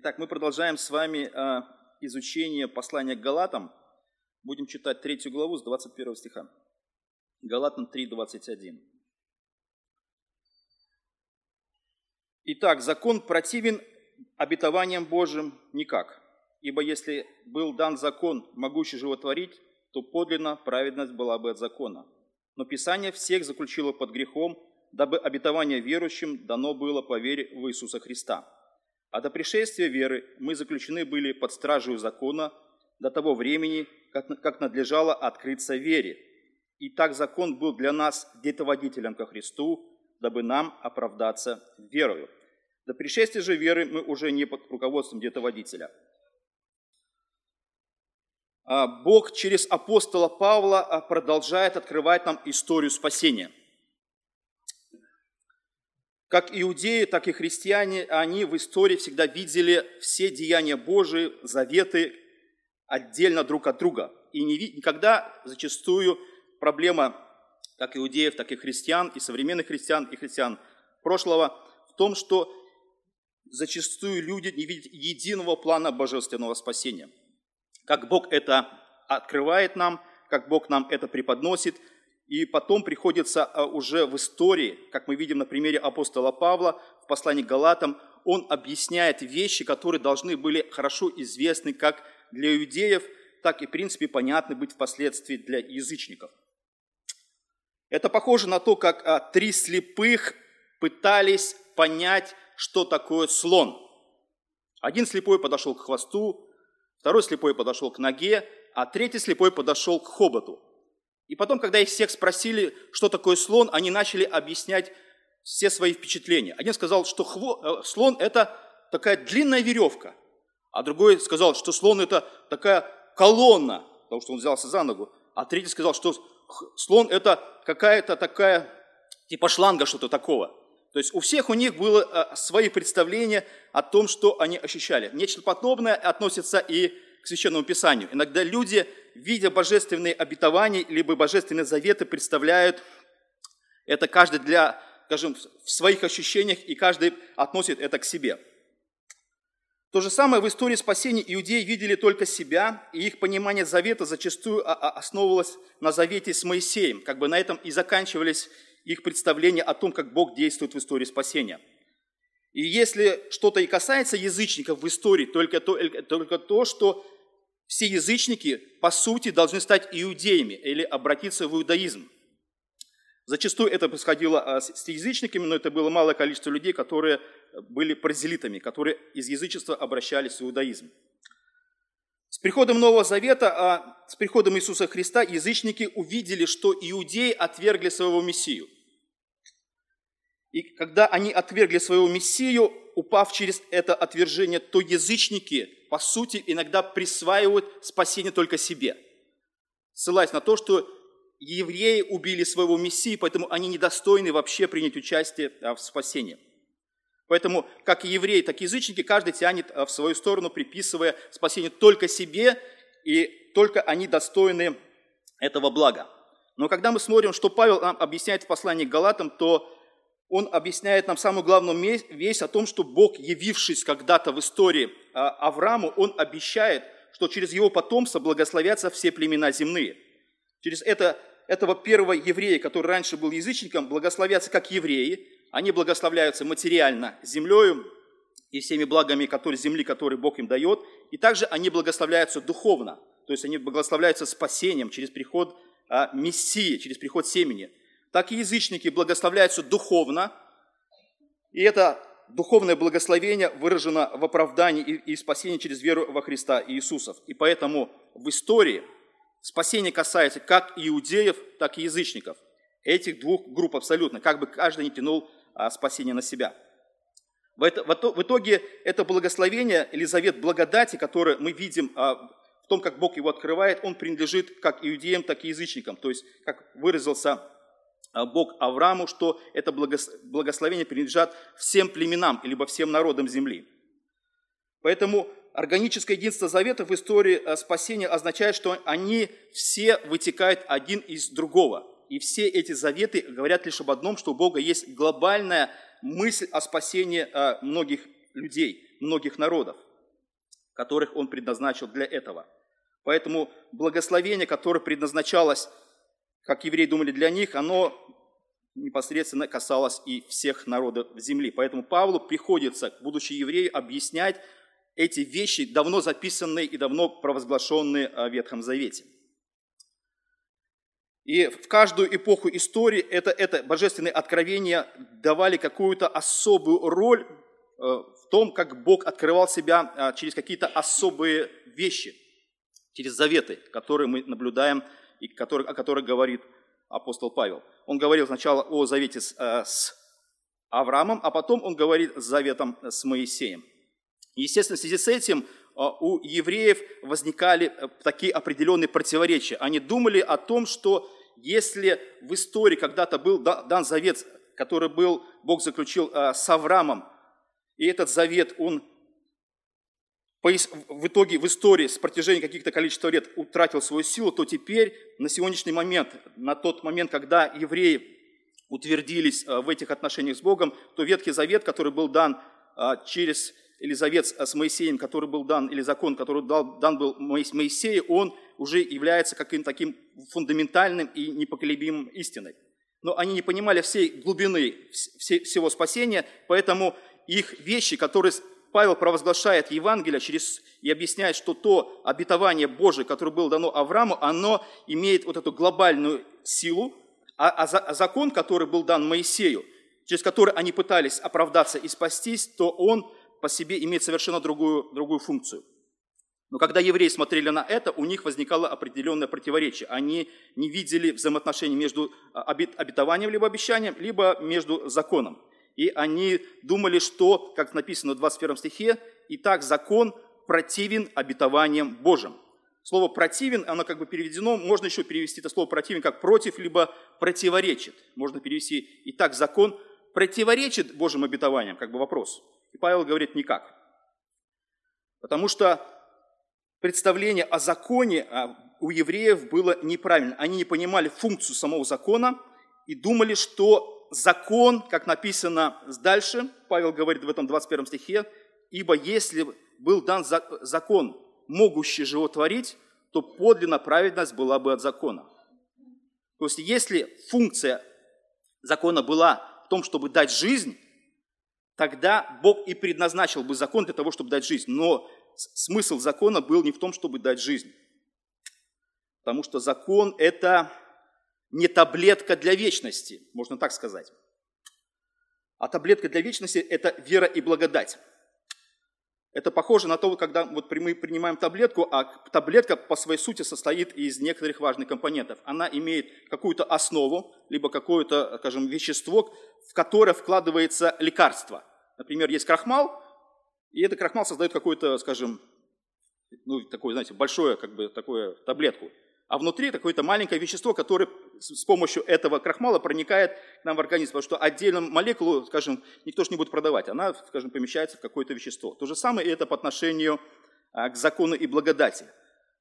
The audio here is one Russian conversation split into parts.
Итак, мы продолжаем с вами а, изучение послания к Галатам. Будем читать третью главу с 21 стиха. Галатам 3, 21. Итак, закон противен обетованиям Божьим никак. Ибо если был дан закон, могущий животворить, то подлинно праведность была бы от закона. Но Писание всех заключило под грехом, дабы обетование верующим дано было по вере в Иисуса Христа. А до пришествия веры мы заключены были под стражей закона до того времени, как надлежало открыться вере. И так закон был для нас детоводителем ко Христу, дабы нам оправдаться верою. До пришествия же веры мы уже не под руководством детоводителя. А Бог через апостола Павла а, продолжает открывать нам историю спасения. Как иудеи, так и христиане, они в истории всегда видели все деяния Божии, заветы отдельно друг от друга. И никогда зачастую проблема как иудеев, так и христиан, и современных христиан, и христиан прошлого в том, что зачастую люди не видят единого плана божественного спасения. Как Бог это открывает нам, как Бог нам это преподносит – и потом приходится а, уже в истории, как мы видим на примере апостола Павла в послании к Галатам, он объясняет вещи, которые должны были хорошо известны как для иудеев, так и, в принципе, понятны быть впоследствии для язычников. Это похоже на то, как а, три слепых пытались понять, что такое слон. Один слепой подошел к хвосту, второй слепой подошел к ноге, а третий слепой подошел к хоботу – и потом, когда их всех спросили, что такое слон, они начали объяснять все свои впечатления. Один сказал, что хво... Э, слон – это такая длинная веревка, а другой сказал, что слон – это такая колонна, потому что он взялся за ногу, а третий сказал, что слон – это какая-то такая, типа шланга, что-то такого. То есть у всех у них было э, свои представления о том, что они ощущали. Нечто подобное относится и к Священному Писанию. Иногда люди видя божественные обетования, либо божественные заветы, представляют это каждый для, скажем, в своих ощущениях, и каждый относит это к себе. То же самое в истории спасения иудеи видели только себя, и их понимание завета зачастую основывалось на завете с Моисеем. Как бы на этом и заканчивались их представления о том, как Бог действует в истории спасения. И если что-то и касается язычников в истории, только то, только то что все язычники, по сути, должны стать иудеями или обратиться в иудаизм. Зачастую это происходило а, с язычниками, но это было малое количество людей, которые были паразелитами, которые из язычества обращались в иудаизм. С приходом Нового Завета, а с приходом Иисуса Христа язычники увидели, что иудеи отвергли своего Мессию. И когда они отвергли своего Мессию, упав через это отвержение, то язычники по сути, иногда присваивают спасение только себе, ссылаясь на то, что евреи убили своего Мессии, поэтому они недостойны вообще принять участие а, в спасении. Поэтому как и евреи, так и язычники, каждый тянет а, в свою сторону, приписывая спасение только себе, и только они достойны этого блага. Но когда мы смотрим, что Павел нам объясняет в послании к Галатам, то он объясняет нам самую главную вещь о том, что Бог, явившись когда-то в истории а, Аврааму, он обещает, что через его потомство благословятся все племена земные. Через это, этого первого еврея, который раньше был язычником, благословятся как евреи, они благословляются материально землею и всеми благами которые, земли, которые Бог им дает, и также они благословляются духовно, то есть они благословляются спасением через приход а, Мессии, через приход семени – так и язычники благословляются духовно, и это духовное благословение выражено в оправдании и спасении через веру во Христа Иисуса. И поэтому в истории спасение касается как иудеев, так и язычников. Этих двух групп абсолютно, как бы каждый не тянул а, спасение на себя. В, итоге это благословение или завет благодати, который мы видим а, в том, как Бог его открывает, он принадлежит как иудеям, так и язычникам. То есть, как выразился Бог Аврааму, что это благословение принадлежат всем племенам, либо всем народам земли. Поэтому органическое единство завета в истории э, спасения означает, что они все вытекают один из другого. И все эти заветы говорят лишь об одном, что у Бога есть глобальная мысль о спасении э, многих людей, многих народов. которых Он предназначил для этого. Поэтому благословение, которое предназначалось, как евреи думали для них, оно непосредственно касалось и всех народов земли. Поэтому Павлу приходится, будучи евреем, объяснять эти вещи, давно записанные и давно провозглашенные в Ветхом Завете. И в каждую эпоху истории это, это божественные откровения давали какую-то особую роль э, в том, как Бог открывал себя э, через какие-то особые вещи, через заветы, которые мы наблюдаем и которые, о которых говорит апостол Павел. Он говорил сначала о завете с, э, с Авраамом, а потом он говорит с заветом с Моисеем. Естественно, в связи с этим у евреев возникали такие определенные противоречия. Они думали о том, что если в истории когда-то был дан завет, который был, Бог заключил э, с Авраамом, и этот завет, он в итоге в истории с протяжением каких-то количества лет утратил свою силу, то теперь на сегодняшний момент, на тот момент, когда евреи утвердились э, в этих отношениях с Богом, то Ветхий Завет, который был дан э, через или завет с Моисеем, который был дан, или закон, который дал, дан был Моисею, он уже является каким-то таким фундаментальным и непоколебимым истиной. Но они не понимали всей глубины всего спасения, поэтому их вещи, которые Павел провозглашает Евангелие через, и объясняет, что то обетование Божие, которое было дано Аврааму, оно имеет вот эту глобальную силу, а, а, а закон, который был дан Моисею, через который они пытались оправдаться и спастись, то он по себе имеет совершенно другую, другую функцию. Но когда евреи смотрели на это, у них возникало определенное противоречие. Они не видели взаимоотношений между а, обетованием либо обещанием, либо между законом. И они думали, что, как написано в 21 стихе, «И так закон противен обетованиям Божьим». Слово «противен», оно как бы переведено, можно еще перевести это слово «противен» как «против», либо «противоречит». Можно перевести «И так закон противоречит Божьим обетованиям», как бы вопрос. И Павел говорит «никак». Потому что представление о законе а, у евреев было неправильно. Они не понимали функцию самого закона и думали, что закон, как написано дальше, Павел говорит в этом 21 стихе, «Ибо если был дан закон, могущий животворить, то подлинно праведность была бы от закона». То есть если функция закона была в том, чтобы дать жизнь, тогда Бог и предназначил бы закон для того, чтобы дать жизнь. Но смысл закона был не в том, чтобы дать жизнь. Потому что закон – это не таблетка для вечности, можно так сказать. А таблетка для вечности – это вера и благодать. Это похоже на то, когда вот мы принимаем таблетку, а таблетка по своей сути состоит из некоторых важных компонентов. Она имеет какую-то основу, либо какое-то, скажем, вещество, в которое вкладывается лекарство. Например, есть крахмал, и этот крахмал создает какую-то, скажем, ну, такое, знаете, большое, как бы, такое таблетку. А внутри какое-то маленькое вещество, которое с помощью этого крахмала проникает к нам в организм, потому что отдельную молекулу, скажем, никто же не будет продавать, она, скажем, помещается в какое-то вещество. То же самое и это по отношению а, к закону и благодати.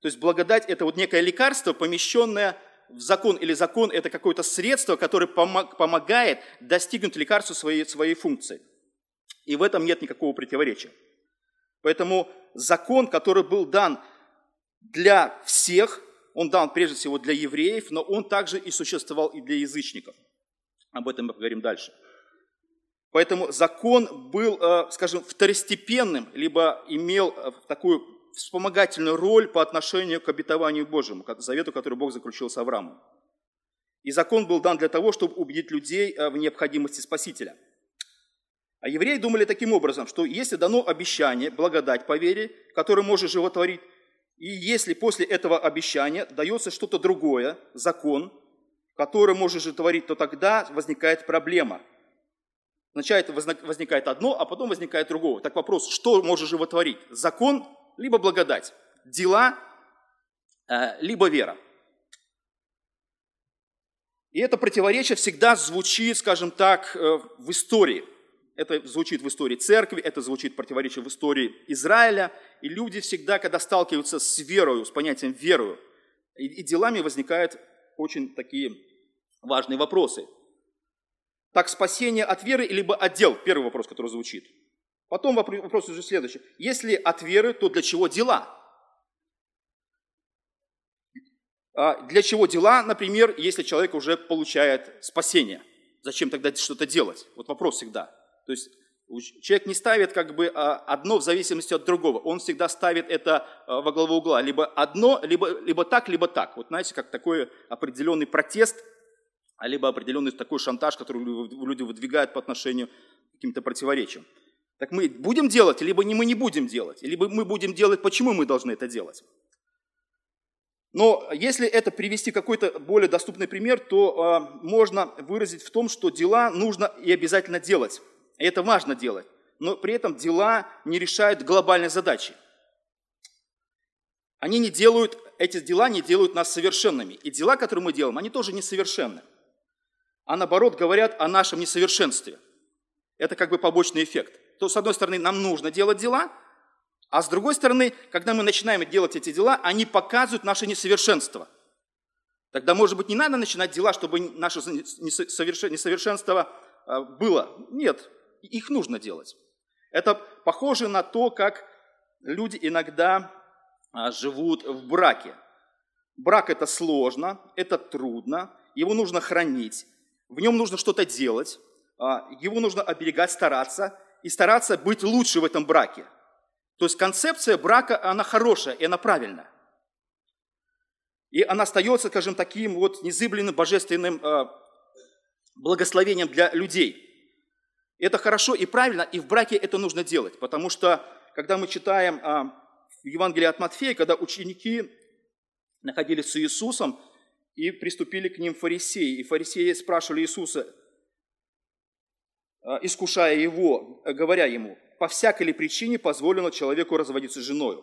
То есть благодать – это вот некое лекарство, помещенное в закон, или закон – это какое-то средство, которое помогает достигнуть лекарства своей, своей функции. И в этом нет никакого противоречия. Поэтому закон, который был дан для всех, он дан прежде всего для евреев, но он также и существовал и для язычников. Об этом мы поговорим дальше. Поэтому закон был, э, скажем, второстепенным, либо имел э, такую вспомогательную роль по отношению к обетованию Божьему, к завету, который Бог заключил с Авраамом. И закон был дан для того, чтобы убедить людей э, в необходимости Спасителя – а евреи думали таким образом, что если дано обещание, благодать по вере, которое может животворить, и если после этого обещания дается что-то другое, закон, который может животворить, то тогда возникает проблема. Сначала возникает одно, а потом возникает другое. Так вопрос, что может животворить? Закон, либо благодать? Дела, э, либо вера? И это противоречие всегда звучит, скажем так, э, в истории – это звучит в истории церкви, это звучит противоречие в истории Израиля. И люди всегда, когда сталкиваются с верою, с понятием верою, и, и делами возникают очень такие важные вопросы. Так, спасение от веры, либо отдел? Первый вопрос, который звучит. Потом вопрос уже следующий. Если от веры, то для чего дела? А, для чего дела, например, если человек уже получает спасение? Зачем тогда что-то делать? Вот вопрос всегда. То есть человек не ставит как бы а, одно в зависимости от другого. Он всегда ставит это а, во главу угла. Либо одно, либо, либо так, либо так. Вот знаете, как такой определенный протест, либо определенный такой шантаж, который люди выдвигают по отношению к каким-то противоречиям. Так мы будем делать, либо мы не будем делать, либо мы будем делать, почему мы должны это делать. Но если это привести какой-то более доступный пример, то э, можно выразить в том, что дела нужно и обязательно делать. И это важно делать. Но при этом дела не решают глобальной задачи. Они не делают, эти дела не делают нас совершенными. И дела, которые мы делаем, они тоже несовершенны. А наоборот говорят о нашем несовершенстве. Это как бы побочный эффект то, с одной стороны, нам нужно делать дела, а с другой стороны, когда мы начинаем делать эти дела, они показывают наше несовершенство. Тогда, может быть, не надо начинать дела, чтобы наше несовершенство а, было. Нет, их нужно делать. Это похоже на то, как люди иногда а, живут в браке. Брак – это сложно, это трудно, его нужно хранить, в нем нужно что-то делать, а, его нужно оберегать, стараться, и стараться быть лучше в этом браке. То есть концепция брака, она хорошая, и она правильная. И она остается, скажем, таким вот незыблемым божественным э, благословением для людей. Это хорошо и правильно, и в браке это нужно делать, потому что, когда мы читаем э, в Евангелии от Матфея, когда ученики находились с Иисусом и приступили к ним фарисеи, и фарисеи спрашивали Иисуса, Э, искушая его, говоря ему, по всякой ли причине позволено человеку разводиться с женой.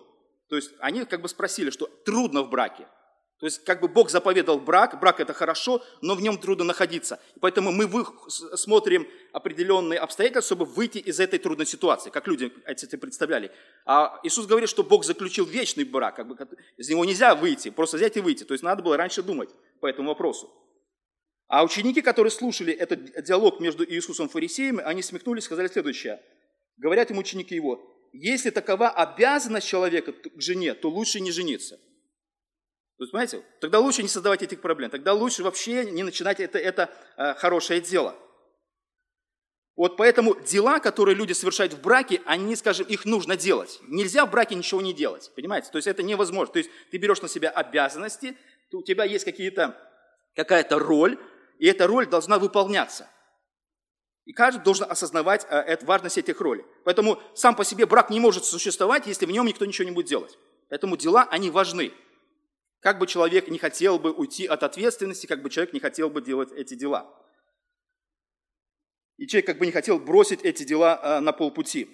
То есть они как бы спросили, что трудно в браке. То есть как бы Бог заповедал брак, брак это хорошо, но в нем трудно находиться. Поэтому мы смотрим определенные обстоятельства, чтобы выйти из этой трудной ситуации, как люди это представляли. А Иисус говорит, что Бог заключил вечный брак, как бы из него нельзя выйти, просто взять и выйти. То есть надо было раньше думать по этому вопросу. А ученики, которые слушали этот диалог между Иисусом и фарисеями, они смехнулись сказали следующее. Говорят им ученики его, если такова обязанность человека к жене, то лучше не жениться. То есть, понимаете, тогда лучше не создавать этих проблем, тогда лучше вообще не начинать это, это э, хорошее дело. Вот поэтому дела, которые люди совершают в браке, они, скажем, их нужно делать. Нельзя в браке ничего не делать, понимаете? То есть это невозможно. То есть ты берешь на себя обязанности, у тебя есть какие-то, какая-то роль, и эта роль должна выполняться. И каждый должен осознавать э, важность этих ролей. Поэтому сам по себе брак не может существовать, если в нем никто ничего не будет делать. Поэтому дела, они важны. Как бы человек не хотел бы уйти от ответственности, как бы человек не хотел бы делать эти дела. И человек как бы не хотел бросить эти дела э, на полпути.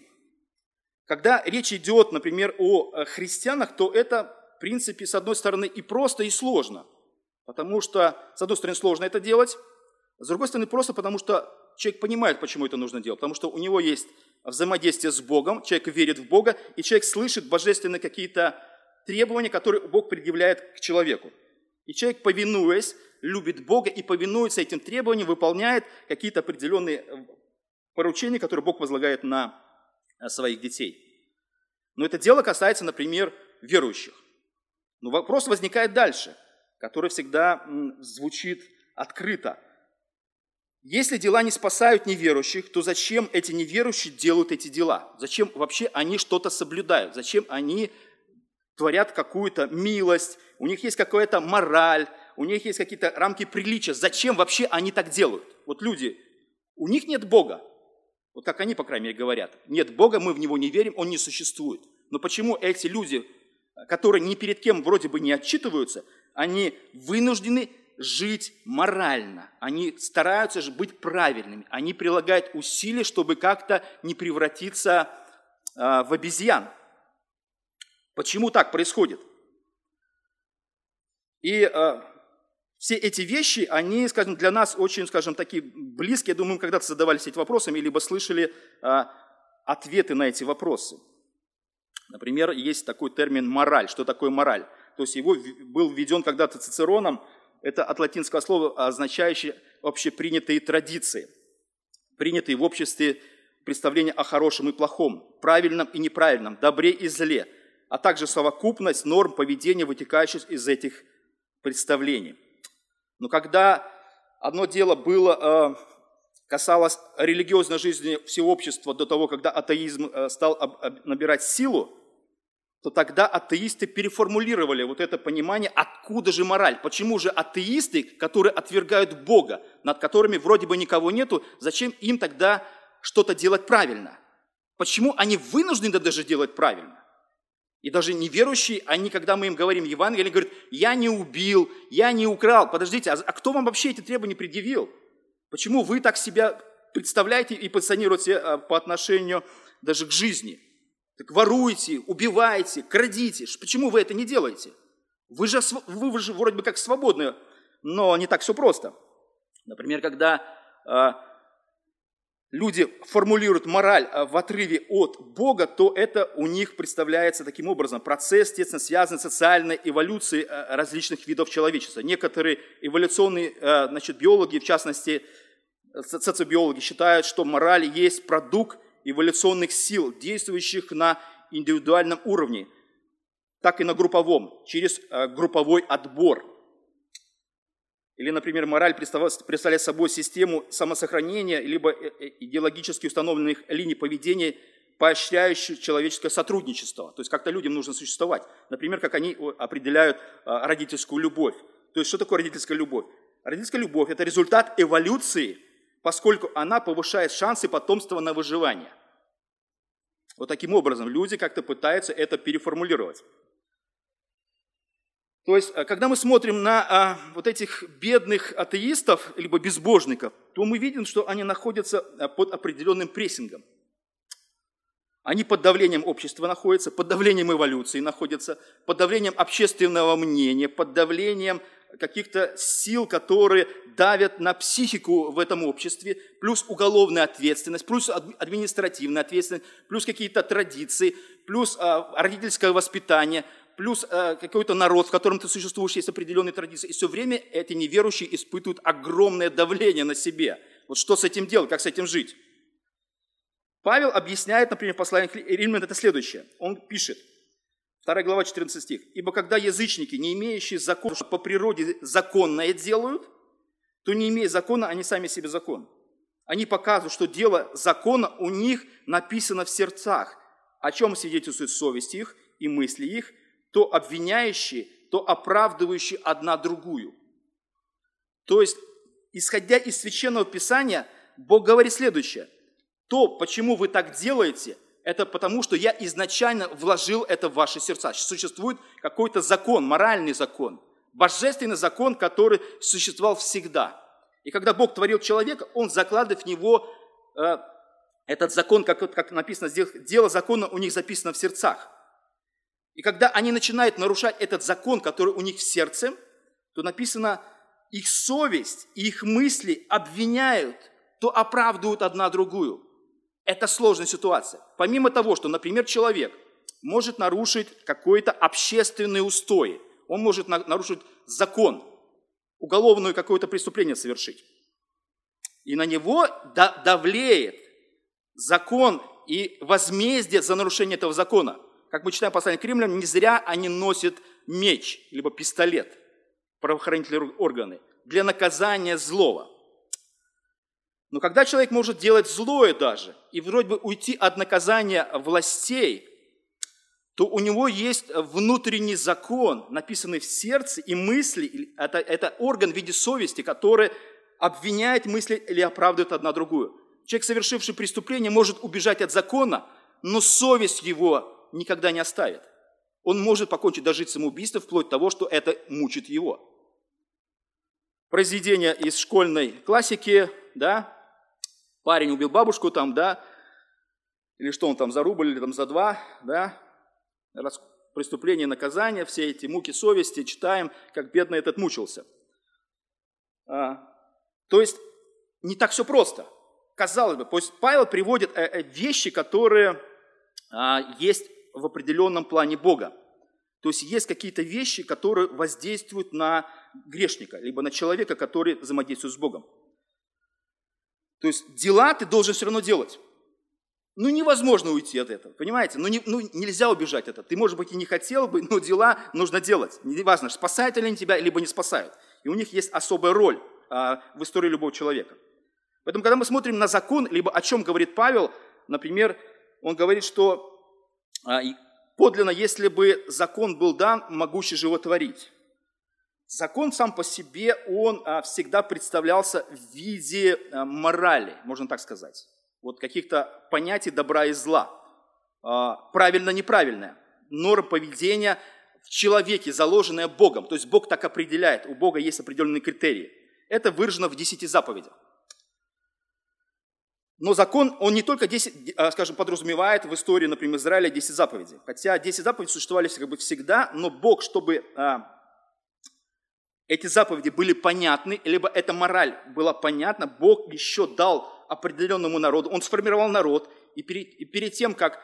Когда речь идет, например, о э, христианах, то это, в принципе, с одной стороны и просто, и сложно – Потому что, с одной стороны, сложно это делать, с другой стороны, просто потому что человек понимает, почему это нужно делать. Потому что у него есть взаимодействие с Богом, человек верит в Бога, и человек слышит божественные какие-то требования, которые Бог предъявляет к человеку. И человек, повинуясь, любит Бога и повинуется этим требованиям, выполняет какие-то определенные э, поручения, которые Бог возлагает на э, своих детей. Но это дело касается, например, верующих. Но вопрос возникает дальше – который всегда звучит открыто. Если дела не спасают неверующих, то зачем эти неверующие делают эти дела? Зачем вообще они что-то соблюдают? Зачем они творят какую-то милость? У них есть какая-то мораль, у них есть какие-то рамки приличия. Зачем вообще они так делают? Вот люди, у них нет Бога. Вот как они, по крайней мере, говорят. Нет Бога, мы в Него не верим, Он не существует. Но почему эти люди, которые ни перед кем вроде бы не отчитываются, они вынуждены жить морально, они стараются же быть правильными, они прилагают усилия, чтобы как-то не превратиться э, в обезьян. Почему так происходит? И э, все эти вещи, они, скажем, для нас очень, скажем, такие близкие. Я думаю, мы когда-то задавались этими вопросами, либо слышали э, ответы на эти вопросы. Например, есть такой термин «мораль». Что такое мораль? то есть его был введен когда-то Цицероном, это от латинского слова, означающее общепринятые традиции, принятые в обществе представление о хорошем и плохом, правильном и неправильном, добре и зле, а также совокупность норм поведения, вытекающих из этих представлений. Но когда одно дело было, э, касалось религиозной жизни всего общества до того, когда атеизм э, стал набирать силу, то тогда атеисты переформулировали вот это понимание, откуда же мораль, почему же атеисты, которые отвергают Бога, над которыми вроде бы никого нету, зачем им тогда что-то делать правильно? Почему они вынуждены даже делать правильно? И даже неверующие, они, когда мы им говорим Евангелие, они говорят, я не убил, я не украл. Подождите, а, а кто вам вообще эти требования предъявил? Почему вы так себя представляете и позиционируете а, по отношению даже к жизни? Так воруете, убиваете, крадите. Почему вы это не делаете? Вы же, вы же вроде бы как свободны, но не так все просто. Например, когда э, люди формулируют мораль а, в отрыве от Бога, то это у них представляется таким образом. Процесс, естественно, связан с социальной эволюцией различных видов человечества. Некоторые эволюционные значит, биологи, в частности, социобиологи, считают, что мораль есть продукт эволюционных сил, действующих на индивидуальном уровне, так и на групповом, через э, групповой отбор. Или, например, мораль представляет собой систему самосохранения, либо э, э, идеологически установленных линий поведения, поощряющих человеческое сотрудничество. То есть как-то людям нужно существовать. Например, как они определяют родительскую любовь. То есть что такое родительская любовь? Родительская любовь – это результат эволюции – поскольку она повышает шансы потомства на выживание. Вот таким образом люди как-то пытаются это переформулировать. То есть, э, когда мы смотрим на а, вот этих бедных атеистов, либо безбожников, то мы видим, что они находятся э, под определенным прессингом. Они под давлением общества находятся, под давлением эволюции находятся, под давлением общественного мнения, под давлением каких-то сил, которые давят на психику в этом обществе, плюс уголовная ответственность, плюс административная ответственность, плюс какие-то традиции, плюс а, родительское воспитание, плюс а, какой-то народ, в котором ты существуешь, есть определенные традиции. И все время эти неверующие испытывают огромное давление на себе. Вот что с этим делать, как с этим жить? Павел объясняет, например, в послании к Римлянам это следующее. Он пишет, 2 глава, 14 стих. «Ибо когда язычники, не имеющие закон, по природе законное делают, то не имея закона, они сами себе закон. Они показывают, что дело закона у них написано в сердцах, о чем свидетельствует совесть их и мысли их, то обвиняющие, то оправдывающие одна другую». То есть, исходя из Священного Писания, Бог говорит следующее. То, почему вы так делаете – это потому, что я изначально вложил это в ваши сердца. Существует какой-то закон, моральный закон, божественный закон, который существовал всегда. И когда Бог творил человека, Он закладывает в него э, этот закон, как, как написано, дело закона у них записано в сердцах. И когда они начинают нарушать этот закон, который у них в сердце, то написано, их совесть и их мысли обвиняют, то оправдывают одна другую – это сложная ситуация. Помимо того, что, например, человек может нарушить какой-то общественный устой, он может нарушить закон, уголовное какое-то преступление совершить. И на него давлеет закон и возмездие за нарушение этого закона. Как мы читаем послание к римлянам, не зря они носят меч, либо пистолет, правоохранительные органы, для наказания злого. Но когда человек может делать злое даже, и вроде бы уйти от наказания властей, то у него есть внутренний закон, написанный в сердце, и мысли, это, это орган в виде совести, который обвиняет мысли или оправдывает одна другую. Человек, совершивший преступление, может убежать от закона, но совесть его никогда не оставит. Он может покончить даже самоубийством, вплоть до того, что это мучит его. Произведение из школьной классики, да, Парень убил бабушку там, да, или что он там, за рубль или там за два, да, раз преступление, наказание, все эти муки совести, читаем, как бедный этот мучился. А, то есть не так все просто. Казалось бы, то есть Павел приводит э, э, вещи, которые а, есть в определенном плане Бога. То есть есть какие-то вещи, которые воздействуют на грешника, либо на человека, который взаимодействует с Богом. То есть дела ты должен все равно делать. Ну, невозможно уйти от этого, понимаете? Ну, не, ну, нельзя убежать от этого. Ты, может быть, и не хотел бы, но дела нужно делать. Неважно, спасают ли они тебя, либо не спасают. И у них есть особая роль а, в истории любого человека. Поэтому, когда мы смотрим на закон, либо о чем говорит Павел, например, он говорит, что подлинно, если бы закон был дан, могущий животворить. Закон сам по себе, он а, всегда представлялся в виде а, морали, можно так сказать. Вот каких-то понятий добра и зла. А, правильно-неправильное. Норм поведения в человеке, заложенная Богом. То есть Бог так определяет, у Бога есть определенные критерии. Это выражено в десяти заповедях. Но закон, он не только 10, скажем, подразумевает в истории, например, Израиля 10 заповедей. Хотя 10 заповедей существовали как бы всегда, но Бог, чтобы эти заповеди были понятны, либо эта мораль была понятна, Бог еще дал определенному народу, Он сформировал народ, и перед, и перед тем, как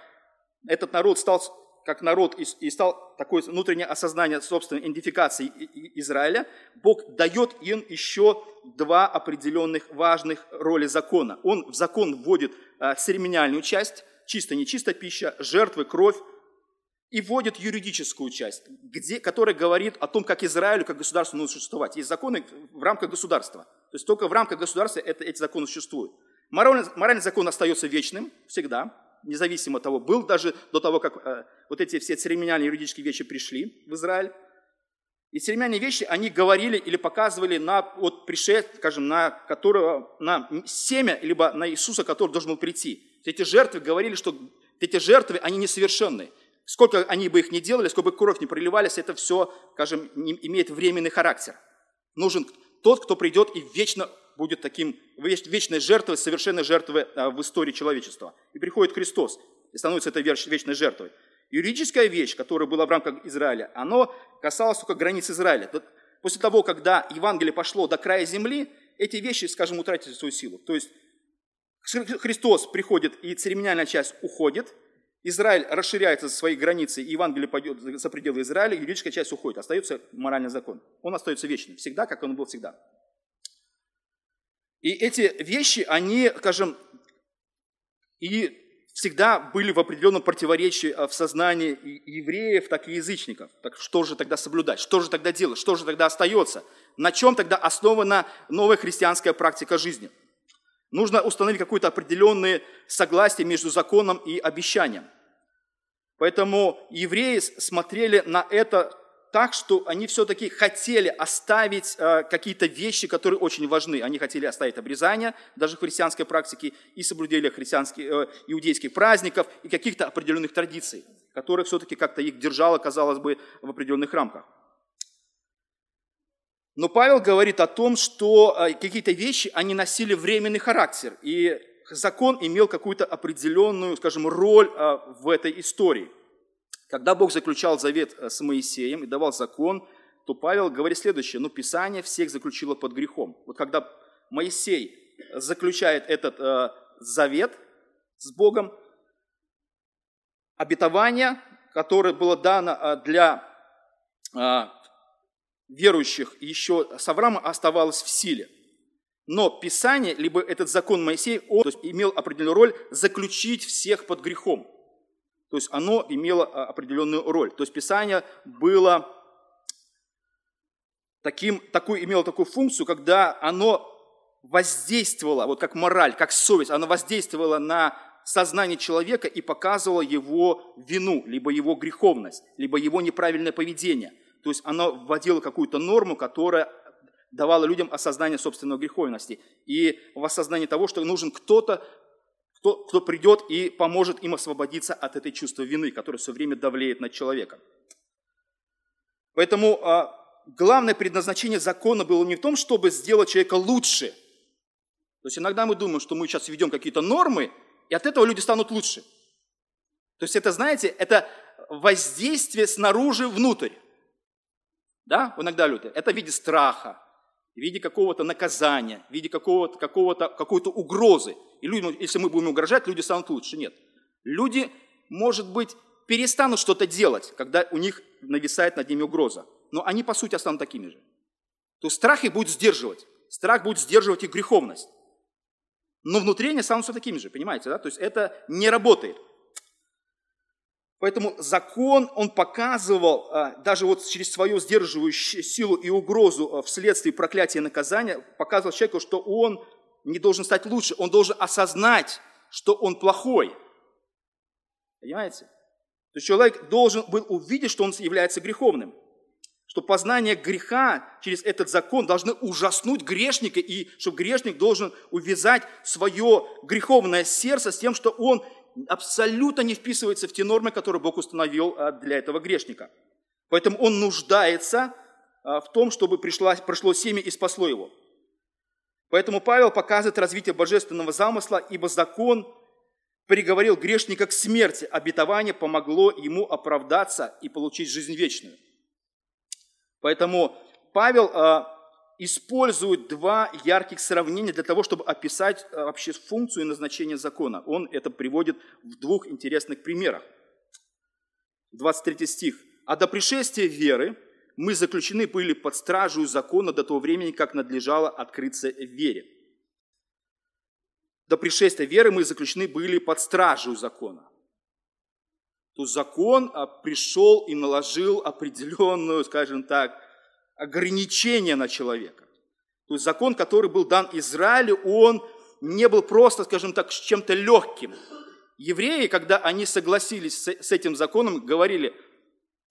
этот народ стал как народ и, и стал такое внутреннее осознание собственной идентификации Израиля, Бог дает им еще два определенных важных роли закона. Он в закон вводит а, церемониальную часть, чистая, нечистая пища, жертвы, кровь, и вводит юридическую часть, где, которая говорит о том, как Израилю, как государству нужно существовать. Есть законы в рамках государства. То есть только в рамках государства это, эти законы существуют. Моральный, моральный закон остается вечным всегда, независимо от того, был даже до того, как э, вот эти все церемониальные юридические вещи пришли в Израиль. И церемониальные вещи, они говорили или показывали на вот пришед, скажем, на которого, на семя, либо на Иисуса, который должен был прийти. Эти жертвы говорили, что эти жертвы, они несовершенные. Сколько они бы их не делали, сколько бы кровь не проливались, это все, скажем, имеет временный характер. Нужен тот, кто придет и вечно будет таким, вечной жертвой, совершенной жертвой а, в истории человечества. И приходит Христос и становится этой вечной жертвой. Юридическая вещь, которая была в рамках Израиля, она касалась только границ Израиля. После того, когда Евангелие пошло до края земли, эти вещи, скажем, утратили свою силу. То есть Христос приходит, и церемониальная часть уходит – Израиль расширяется за свои границы, и Евангелие пойдет за пределы Израиля, юридическая часть уходит, остается моральный закон. Он остается вечным, всегда, как он был всегда. И эти вещи, они, скажем, и всегда были в определенном противоречии а, в сознании евреев, так и язычников. Так что же тогда соблюдать? Что же тогда делать? Что же тогда остается? На чем тогда основана новая христианская практика жизни? Нужно установить какое-то определенное согласие между законом и обещанием. Поэтому евреи смотрели на это так, что они все-таки хотели оставить э, какие-то вещи, которые очень важны. Они хотели оставить обрезание, даже в христианской практике, и соблюдение христианских, э, иудейских праздников, и каких-то определенных традиций, которые все-таки как-то их держало, казалось бы, в определенных рамках. Но Павел говорит о том, что э, какие-то вещи, они носили временный характер, и закон имел какую-то определенную, скажем, роль а, в этой истории. Когда Бог заключал завет э, с Моисеем и давал закон, то Павел говорит следующее, ну, Писание всех заключило под грехом. Вот когда Моисей заключает этот э, завет с Богом, обетование, которое было дано э, для э, верующих еще с Авраама, оставалось в силе. Но Писание, либо этот закон Моисея, он есть, имел определенную роль заключить всех под грехом. То есть оно имело а, определенную роль. То есть Писание было таким, такую, имело такую функцию, когда оно воздействовало, вот как мораль, как совесть, оно воздействовало на сознание человека и показывало его вину, либо его греховность, либо его неправильное поведение. То есть оно вводило какую-то норму, которая давало людям осознание собственной греховности и в осознании того, что нужен кто-то, кто, кто придет и поможет им освободиться от этой чувства вины, которое все время давлеет над человеком. Поэтому а, главное предназначение закона было не в том, чтобы сделать человека лучше. То есть иногда мы думаем, что мы сейчас введем какие-то нормы, и от этого люди станут лучше. То есть это, знаете, это воздействие снаружи внутрь. Да, иногда люди. Это в виде страха, в виде какого-то наказания, в виде какого-то, какого-то, какой-то угрозы. И люди, если мы будем угрожать, люди станут лучше. Нет. Люди, может быть, перестанут что-то делать, когда у них нависает над ними угроза. Но они, по сути, останут такими же. То страх их будет сдерживать. Страх будет сдерживать их греховность. но внутри они останутся такими же, понимаете, да? То есть это не работает. Поэтому закон, он показывал, а, даже вот через свою сдерживающую силу и угрозу а, вследствие проклятия и наказания, показывал человеку, что он не должен стать лучше, он должен осознать, что он плохой. Понимаете? То есть человек должен был увидеть, что он является греховным. Что познание греха через этот закон должны ужаснуть грешника, и что грешник должен увязать свое греховное сердце с тем, что он абсолютно не вписывается в те нормы, которые Бог установил а, для этого грешника. Поэтому он нуждается а, в том, чтобы пришло, прошло семя и спасло его. Поэтому Павел показывает развитие божественного замысла, ибо закон приговорил грешника к смерти. Обетование помогло ему оправдаться и получить жизнь вечную. Поэтому Павел а, использует два ярких сравнения для того, чтобы описать э, вообще функцию и назначение закона. Он это приводит в двух интересных примерах. 23 стих. «А до пришествия веры мы заключены были под стражу закона до того времени, как надлежало открыться вере». До пришествия веры мы заключены были под стражу закона. То закон а, пришел и наложил определенную, скажем так, ограничения на человека. То есть закон, который был дан Израилю, он не был просто, скажем так, с чем-то легким. Евреи, когда они согласились с этим законом, говорили,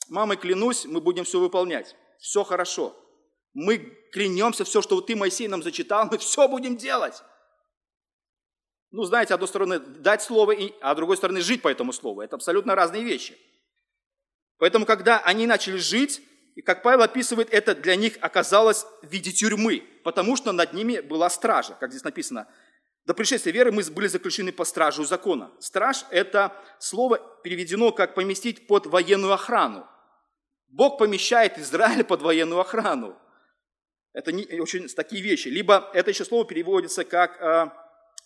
мамой клянусь, мы будем все выполнять, все хорошо. Мы клянемся, все, что ты, Моисей, нам зачитал, мы все будем делать. Ну, знаете, одной стороны, дать слово, а с другой стороны, жить по этому слову. Это абсолютно разные вещи. Поэтому, когда они начали жить, и как Павел описывает, это для них оказалось в виде тюрьмы, потому что над ними была стража, как здесь написано. До пришествия веры мы были заключены по стражу закона. Страж – это слово переведено как поместить под военную охрану. Бог помещает Израиль под военную охрану. Это не, очень такие вещи. Либо это еще слово переводится как э,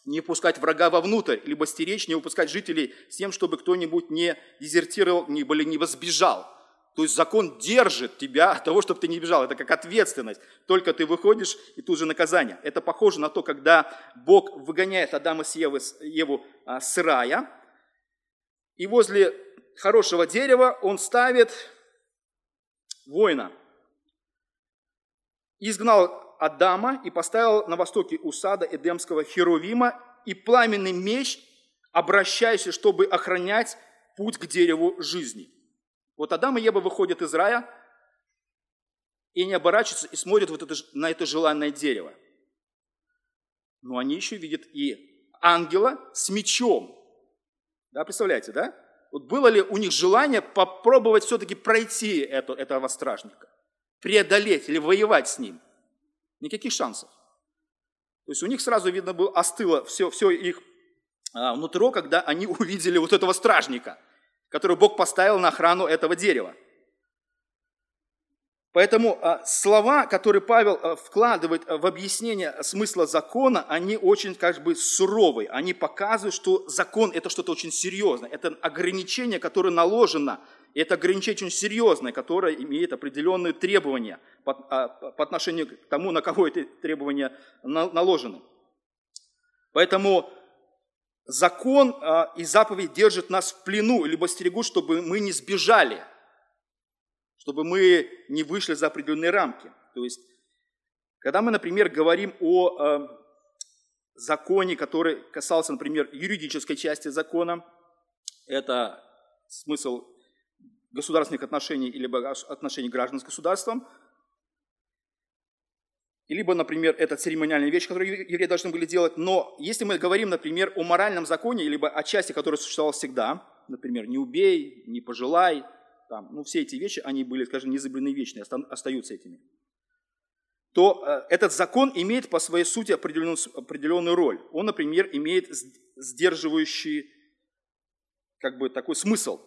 не пускать врага вовнутрь, либо стеречь, не выпускать жителей с тем, чтобы кто-нибудь не дезертировал, не, или не возбежал. То есть закон держит тебя от того, чтобы ты не бежал. Это как ответственность. Только ты выходишь, и тут же наказание. Это похоже на то, когда Бог выгоняет Адама с Евы, Еву а, с рая, и возле хорошего дерева он ставит воина. Изгнал Адама и поставил на востоке у Эдемского Херувима и пламенный меч, обращаясь, чтобы охранять путь к дереву жизни – вот Адам и Ева выходят из рая и не оборачиваются и смотрят вот это, на это желанное дерево. Но они еще видят и ангела с мечом. Да, представляете, да? Вот было ли у них желание попробовать все-таки пройти это, этого стражника, преодолеть или воевать с ним? Никаких шансов. То есть у них сразу видно было, остыло все, все их а, нутро, когда они увидели вот этого стражника – которую Бог поставил на охрану этого дерева. Поэтому а, слова, которые Павел а, вкладывает в объяснение смысла закона, они очень как бы суровые. Они показывают, что закон – это что-то очень серьезное. Это ограничение, которое наложено. И это ограничение очень серьезное, которое имеет определенные требования а, по отношению к тому, на кого эти требования наложены. Поэтому закон а, и заповедь держат нас в плену, либо стерегут, чтобы мы не сбежали, чтобы мы не вышли за определенные рамки. То есть, когда мы, например, говорим о а, законе, который касался, например, юридической части закона, это смысл государственных отношений или отношений граждан с государством – либо, например, это церемониальная вещь, которую евреи должны были делать. Но если мы говорим, например, о моральном законе, либо о части, которая существовала всегда, например, не убей, не пожелай, там, ну, все эти вещи, они были, скажем, незабвенные вечные, остаются этими, то э, этот закон имеет по своей сути определенную, определенную роль. Он, например, имеет сдерживающий как бы такой смысл,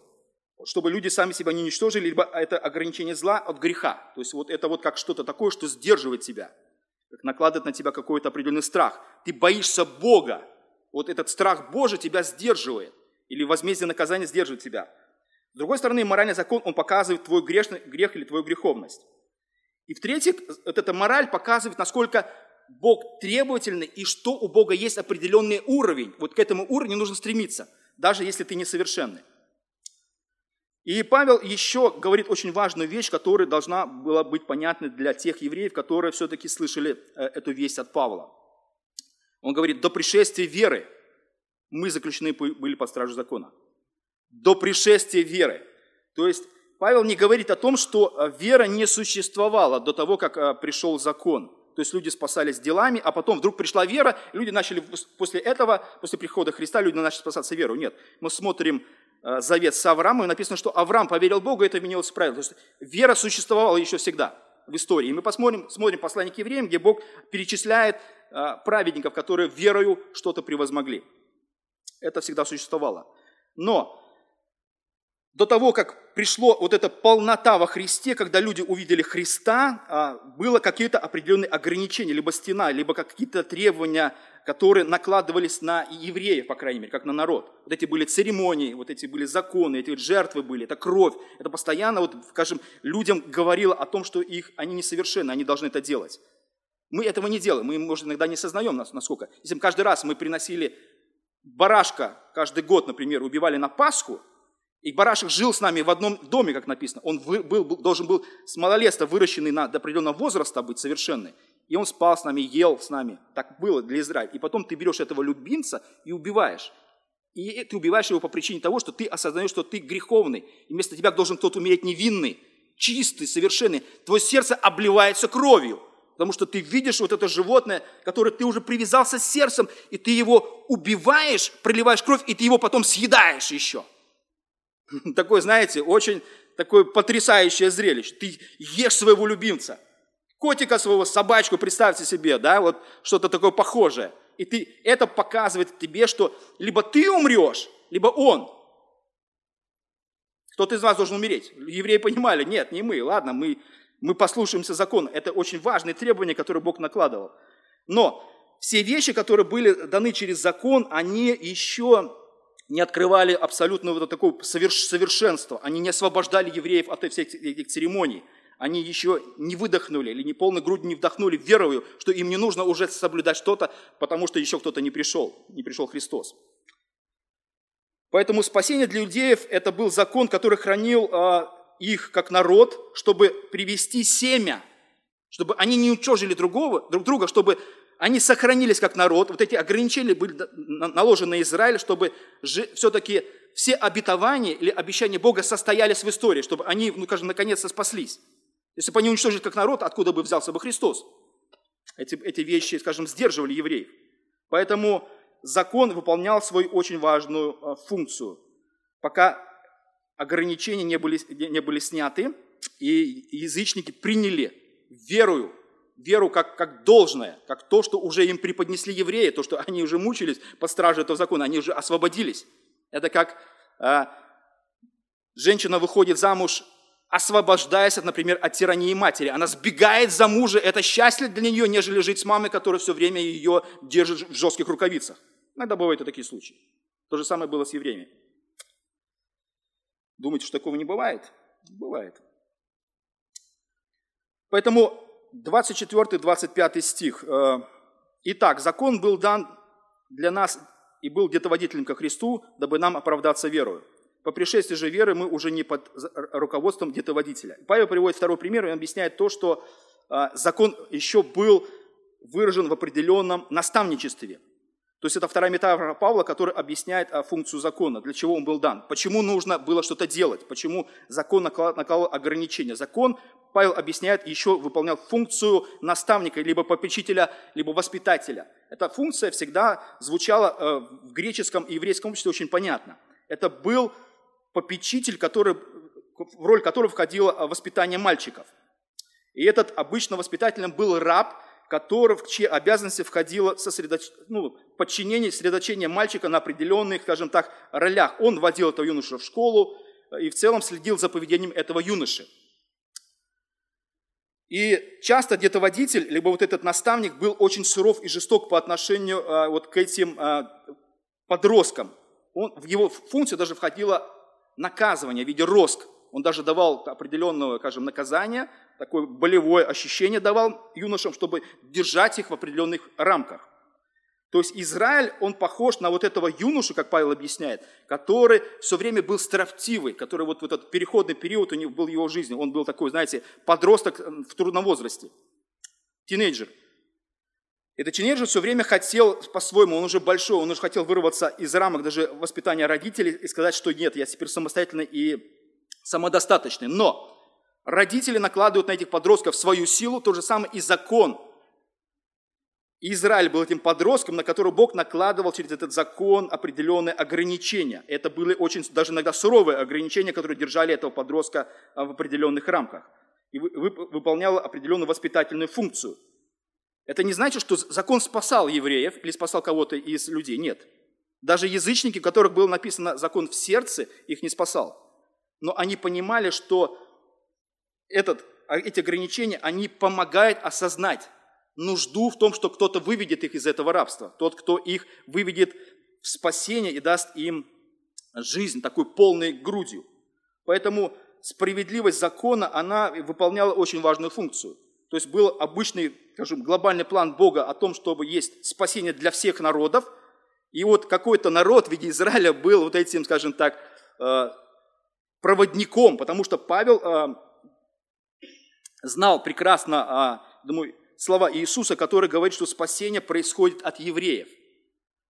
чтобы люди сами себя не уничтожили, либо это ограничение зла от греха. То есть вот это вот как что-то такое, что сдерживает тебя как накладывает на тебя какой-то определенный страх. Ты боишься Бога. Вот этот страх Божий тебя сдерживает. Или возмездие наказания сдерживает тебя. С другой стороны, моральный закон, он показывает твой грешный, грех или твою греховность. И в-третьих, вот эта мораль показывает, насколько Бог требовательный и что у Бога есть определенный уровень. Вот к этому уровню нужно стремиться, даже если ты несовершенный. И Павел еще говорит очень важную вещь, которая должна была быть понятна для тех евреев, которые все-таки слышали э, эту весть от Павла. Он говорит, до пришествия веры мы заключены были под стражу закона. До пришествия веры. То есть Павел не говорит о том, что э, вера не существовала до того, как э, пришел закон. То есть люди спасались делами, а потом вдруг пришла вера, и люди начали после этого, после прихода Христа, люди начали спасаться верой. Нет, мы смотрим завет с Авраамом, написано, что Авраам поверил Богу, и это менялось правило. То есть вера существовала еще всегда в истории. И мы посмотрим, смотрим послание к евреям, где Бог перечисляет э, праведников, которые верою что-то превозмогли. Это всегда существовало. Но до того, как пришло вот эта полнота во Христе, когда люди увидели Христа, а, было какие-то определенные ограничения, либо стена, либо какие-то требования, которые накладывались на евреев, по крайней мере, как на народ. Вот эти были церемонии, вот эти были законы, эти жертвы были, это кровь. Это постоянно, вот, скажем, людям говорило о том, что их, они несовершенны, они должны это делать. Мы этого не делаем, мы, может, иногда не осознаем, насколько. Если каждый раз мы приносили барашка, каждый год, например, убивали на Пасху, и барашек жил с нами в одном доме, как написано. Он был, должен был с малолетства, выращенный на, до определенного возраста быть совершенный. И он спал с нами, ел с нами. Так было для Израиля. И потом ты берешь этого любимца и убиваешь. И ты убиваешь его по причине того, что ты осознаешь, что ты греховный. И вместо тебя должен кто-то умереть невинный, чистый, совершенный. Твое сердце обливается кровью. Потому что ты видишь вот это животное, которое ты уже привязался сердцем, и ты его убиваешь, проливаешь кровь, и ты его потом съедаешь еще. Такое, знаете, очень такое потрясающее зрелище. Ты ешь своего любимца, котика своего, собачку, представьте себе, да, вот что-то такое похожее. И ты, это показывает тебе, что либо ты умрешь, либо он. Кто-то из вас должен умереть. Евреи понимали, нет, не мы, ладно, мы, мы послушаемся закона. Это очень важные требования, которые Бог накладывал. Но все вещи, которые были даны через закон, они еще не открывали абсолютно вот такое совершенство. Они не освобождали евреев от всех этих церемоний. Они еще не выдохнули или не полной грудью не вдохнули верою, что им не нужно уже соблюдать что-то, потому что еще кто-то не пришел, не пришел Христос. Поэтому спасение для иудеев – это был закон, который хранил э, их как народ, чтобы привести семя, чтобы они не уничтожили другого, друг друга, чтобы они сохранились как народ, вот эти ограничения были наложены на Израиль, чтобы все-таки все обетования или обещания Бога состоялись в истории, чтобы они, ну, скажем, наконец-то спаслись. Если бы они уничтожили как народ, откуда бы взялся бы Христос? Эти, эти вещи, скажем, сдерживали евреев. Поэтому закон выполнял свою очень важную а, функцию. Пока ограничения не были, не были сняты, и язычники приняли верую веру как, как должное, как то, что уже им преподнесли евреи, то, что они уже мучились под стражей этого закона, они уже освободились. Это как э, женщина выходит замуж, освобождаясь, например, от тирании матери. Она сбегает за мужа, это счастье для нее, нежели жить с мамой, которая все время ее держит в жестких рукавицах. Иногда бывают и такие случаи. То же самое было с евреями. Думаете, что такого не бывает? Бывает. Поэтому 24-25 стих. Э, Итак, закон был дан для нас и был где-то водителем ко Христу, дабы нам оправдаться верою. По пришествии же веры мы уже не под руководством где-то водителя. Павел приводит второй пример, и объясняет то, что э, закон еще был выражен в определенном наставничестве. То есть это вторая метафора Павла, которая объясняет а, функцию закона, для чего он был дан, почему нужно было что-то делать, почему закон накладывал ограничения. Закон, Павел объясняет, еще выполнял функцию наставника, либо попечителя, либо воспитателя. Эта функция всегда звучала э, в греческом и еврейском обществе очень понятно. Это был попечитель, который, в роль которого входило воспитание мальчиков. И этот обычно воспитателем был раб, который, в чьи обязанности входило сосредоч... ну, подчинение, сосредоточение мальчика на определенных, скажем так, ролях. Он водил этого юношу в школу и в целом следил за поведением этого юноши. И часто где-то водитель, либо вот этот наставник был очень суров и жесток по отношению а, вот к этим а, подросткам. Он, в его функцию даже входило наказывание в виде роск. Он даже давал определенного, скажем, наказания такое болевое ощущение давал юношам, чтобы держать их в определенных рамках. То есть Израиль, он похож на вот этого юношу, как Павел объясняет, который все время был строптивый, который вот в этот переходный период у него был в его жизни. Он был такой, знаете, подросток в трудном возрасте, тинейджер. Этот тинейджер все время хотел по-своему, он уже большой, он уже хотел вырваться из рамок даже воспитания родителей и сказать, что нет, я теперь самостоятельный и самодостаточный. Но родители накладывают на этих подростков свою силу, то же самое и закон – Израиль был этим подростком, на которого Бог накладывал через этот закон определенные ограничения. Это были очень, даже иногда суровые ограничения, которые держали этого подростка а, в определенных рамках. И выполнял определенную воспитательную функцию. Это не значит, что закон спасал евреев или спасал кого-то из людей. Нет. Даже язычники, у которых был написан закон в сердце, их не спасал. Но они понимали, что этот, а, эти ограничения, они помогают осознать нужду в том, что кто-то выведет их из этого рабства. Тот, кто их выведет в спасение и даст им жизнь такой полной грудью. Поэтому справедливость закона, она выполняла очень важную функцию. То есть был обычный, скажем, глобальный план Бога о том, чтобы есть спасение для всех народов. И вот какой-то народ в виде Израиля был вот этим, скажем так, э, проводником, потому что Павел э, знал прекрасно, думаю, слова Иисуса, который говорит, что спасение происходит от евреев.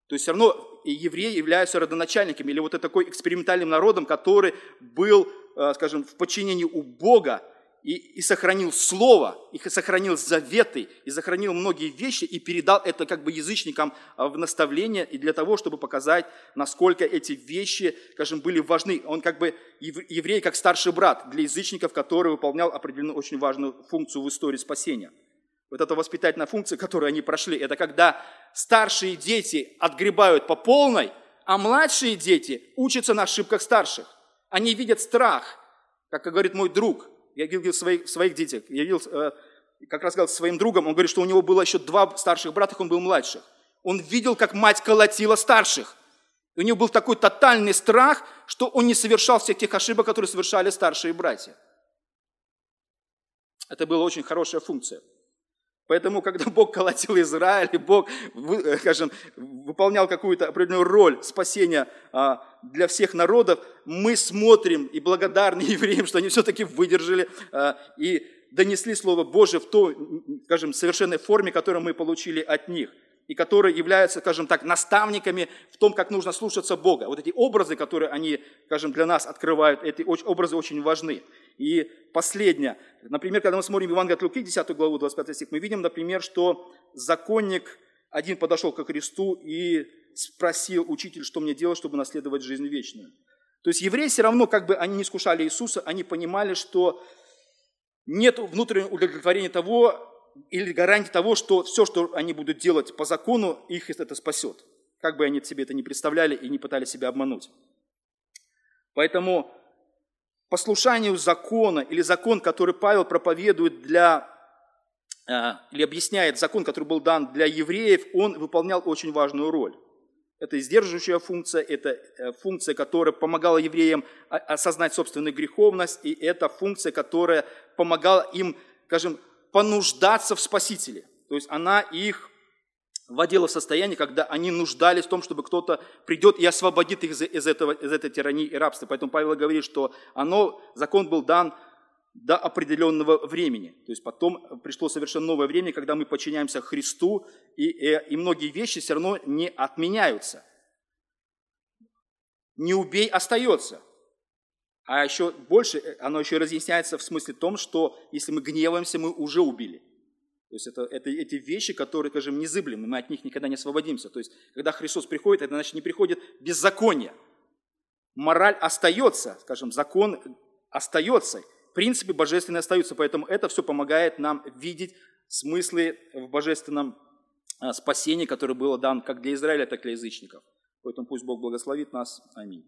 То есть все равно евреи являются родоначальниками или вот такой экспериментальным народом, который был, э, скажем, в подчинении у Бога и, и сохранил Слово, и сохранил заветы, и сохранил многие вещи, и передал это как бы язычникам э, в наставление, и для того, чтобы показать, насколько эти вещи, скажем, были важны. Он как бы еврей, как старший брат для язычников, который выполнял определенную очень важную функцию в истории спасения – вот эта воспитательная функция, которую они прошли, это когда старшие дети отгребают по полной, а младшие дети учатся на ошибках старших. Они видят страх, как говорит мой друг. Я видел своих, своих детей, я видел, э, как раз своим другом, он говорит, что у него было еще два старших брата, он был младших. Он видел, как мать колотила старших. И у него был такой тотальный страх, что он не совершал всех тех ошибок, которые совершали старшие братья. Это была очень хорошая функция. Поэтому, когда Бог колотил Израиль, и Бог, э, скажем, выполнял какую-то определенную роль спасения а, для всех народов, мы смотрим и благодарны евреям, что они все-таки выдержали а, и донесли Слово Божие в той, скажем, совершенной форме, которую мы получили от них и которые являются, скажем так, наставниками в том, как нужно слушаться Бога. Вот эти образы, которые они, скажем, для нас открывают, эти образы очень важны. И последнее. Например, когда мы смотрим Евангелие от Луки, 10 главу, 25 стих, мы видим, например, что законник один подошел к Христу и спросил, учитель, что мне делать, чтобы наследовать жизнь вечную. То есть евреи все равно, как бы они не скушали Иисуса, они понимали, что нет внутреннего удовлетворения того, или гарантии того, что все, что они будут делать по закону, их это спасет. Как бы они себе это не представляли и не пытались себя обмануть. Поэтому послушанию закона или закон, который Павел проповедует для, э, или объясняет закон, который был дан для евреев, он выполнял очень важную роль. Это сдерживающая функция, это э, функция, которая помогала евреям осознать собственную греховность, и это функция, которая помогала им, скажем, понуждаться в Спасителе. То есть она их вводила в состояние, когда они нуждались в том, чтобы кто-то придет и освободит их из, из, этого, из этой тирании и рабства. Поэтому Павел говорит, что оно, закон был дан до определенного времени. То есть потом пришло совершенно новое время, когда мы подчиняемся Христу, и, и, и многие вещи все равно не отменяются. Не убей остается. А еще больше, э, оно еще разъясняется в смысле том, что если мы гневаемся, мы уже убили. То есть это, это эти вещи, которые, скажем, незыблемы, мы от них никогда не освободимся. То есть когда Христос приходит, это значит не приходит беззаконие. Мораль остается, скажем, закон остается, принципы божественные остаются, поэтому это все помогает нам видеть смыслы в божественном а, спасении, которое было дан как для Израиля, так и для язычников. Поэтому пусть Бог благословит нас. Аминь.